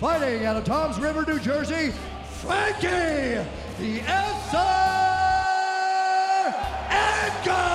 fighting out of Toms River, New Jersey, Frankie, the Answer Edgar!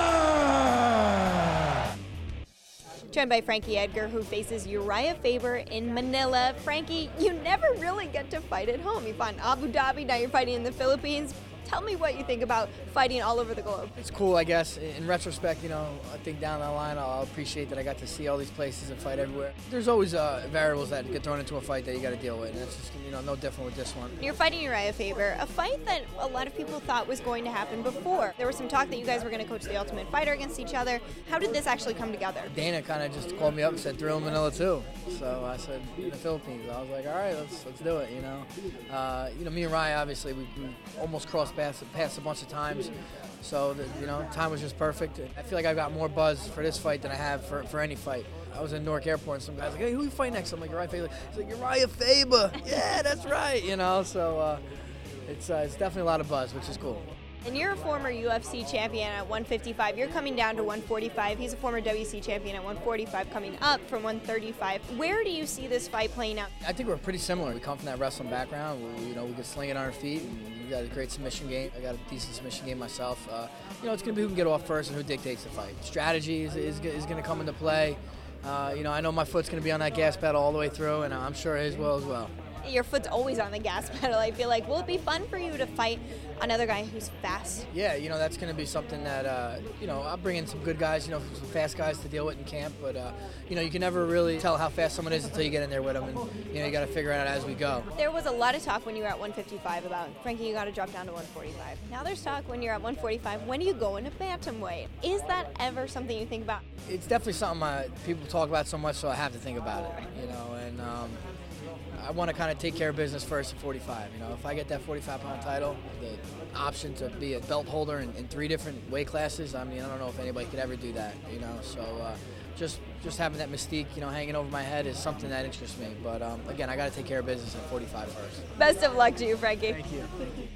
Joined by Frankie Edgar, who faces Urijah Faber in Manila. Frankie, you never really get to fight at home. You fought in Abu Dhabi, now you're fighting in the Philippines. Tell me what you think about fighting all over the globe. It's cool, I guess. In retrospect, you know, I think down the line I'll appreciate that I got to see all these places and fight everywhere. There's always uh, variables that get thrown into a fight that you got to deal with, and it's just you know no different with this one. You're fighting Urijah Faber, a fight that a lot of people thought was going to happen before. There was some talk that you guys were going to coach the Ultimate Fighter against each other. How did this actually come together? Dana kind of just called me up and said, "Thrill in Manila too." So I said, "In the Philippines." I was like, "All right, let's let's do it." You know, uh, you know, me and Ryan obviously we, we almost crossed paths, paths a bunch of times. So the, you know, time was just perfect. I feel like I've got more buzz for this fight than I have for, for any fight. I was in Newark Airport and some guys like, "Hey, who you fight next?" I'm like, "Urijah Faber." He's like, "Urijah Faber." yeah, that's right. You know, so uh, it's uh, it's definitely a lot of buzz, which is cool. And you're a former UFC champion at 155. You're coming down to 145. He's a former WEC champion at 145, coming up from 135. Where do you see this fight playing out? I think we're pretty similar. We come from that wrestling background. We, you know, we can sling it on our feet. And got a great submission game. I got a decent submission game myself. Uh, you know, it's going to be who can get off first and who dictates the fight. Strategy is, is, is going to come into play. Uh, you know, I know my foot's going to be on that gas pedal all the way through, and I'm sure his will as well. Your foot's always on the gas pedal. I feel like will it be fun for you to fight another guy who's fast? Yeah, you know that's going to be something that uh, you know I'll bring in some good guys, you know, some fast guys to deal with in camp. But uh, you know you can never really tell how fast someone is until you get in there with them, and you know you got to figure it out as we go. There was a lot of talk when you were at 155 about Frankie, you got to drop down to 145. Now there's talk when you're at 145. When do you go into bantamweight? Is that ever something you think about? It's definitely something I, people talk about so much, so I have to think about it. You know, and. Um, I want to kind of take care of business first at 45. You know, if I get that 45 pound title, the option to be a belt holder in, in, three different weight classes. I mean, I don't know if anybody could ever do that. You know, so uh, just just having that mystique, you know, hanging over my head is something that interests me. But um, again, I got to take care of business at 45 first. Best of luck to you, Frankie. Thank you.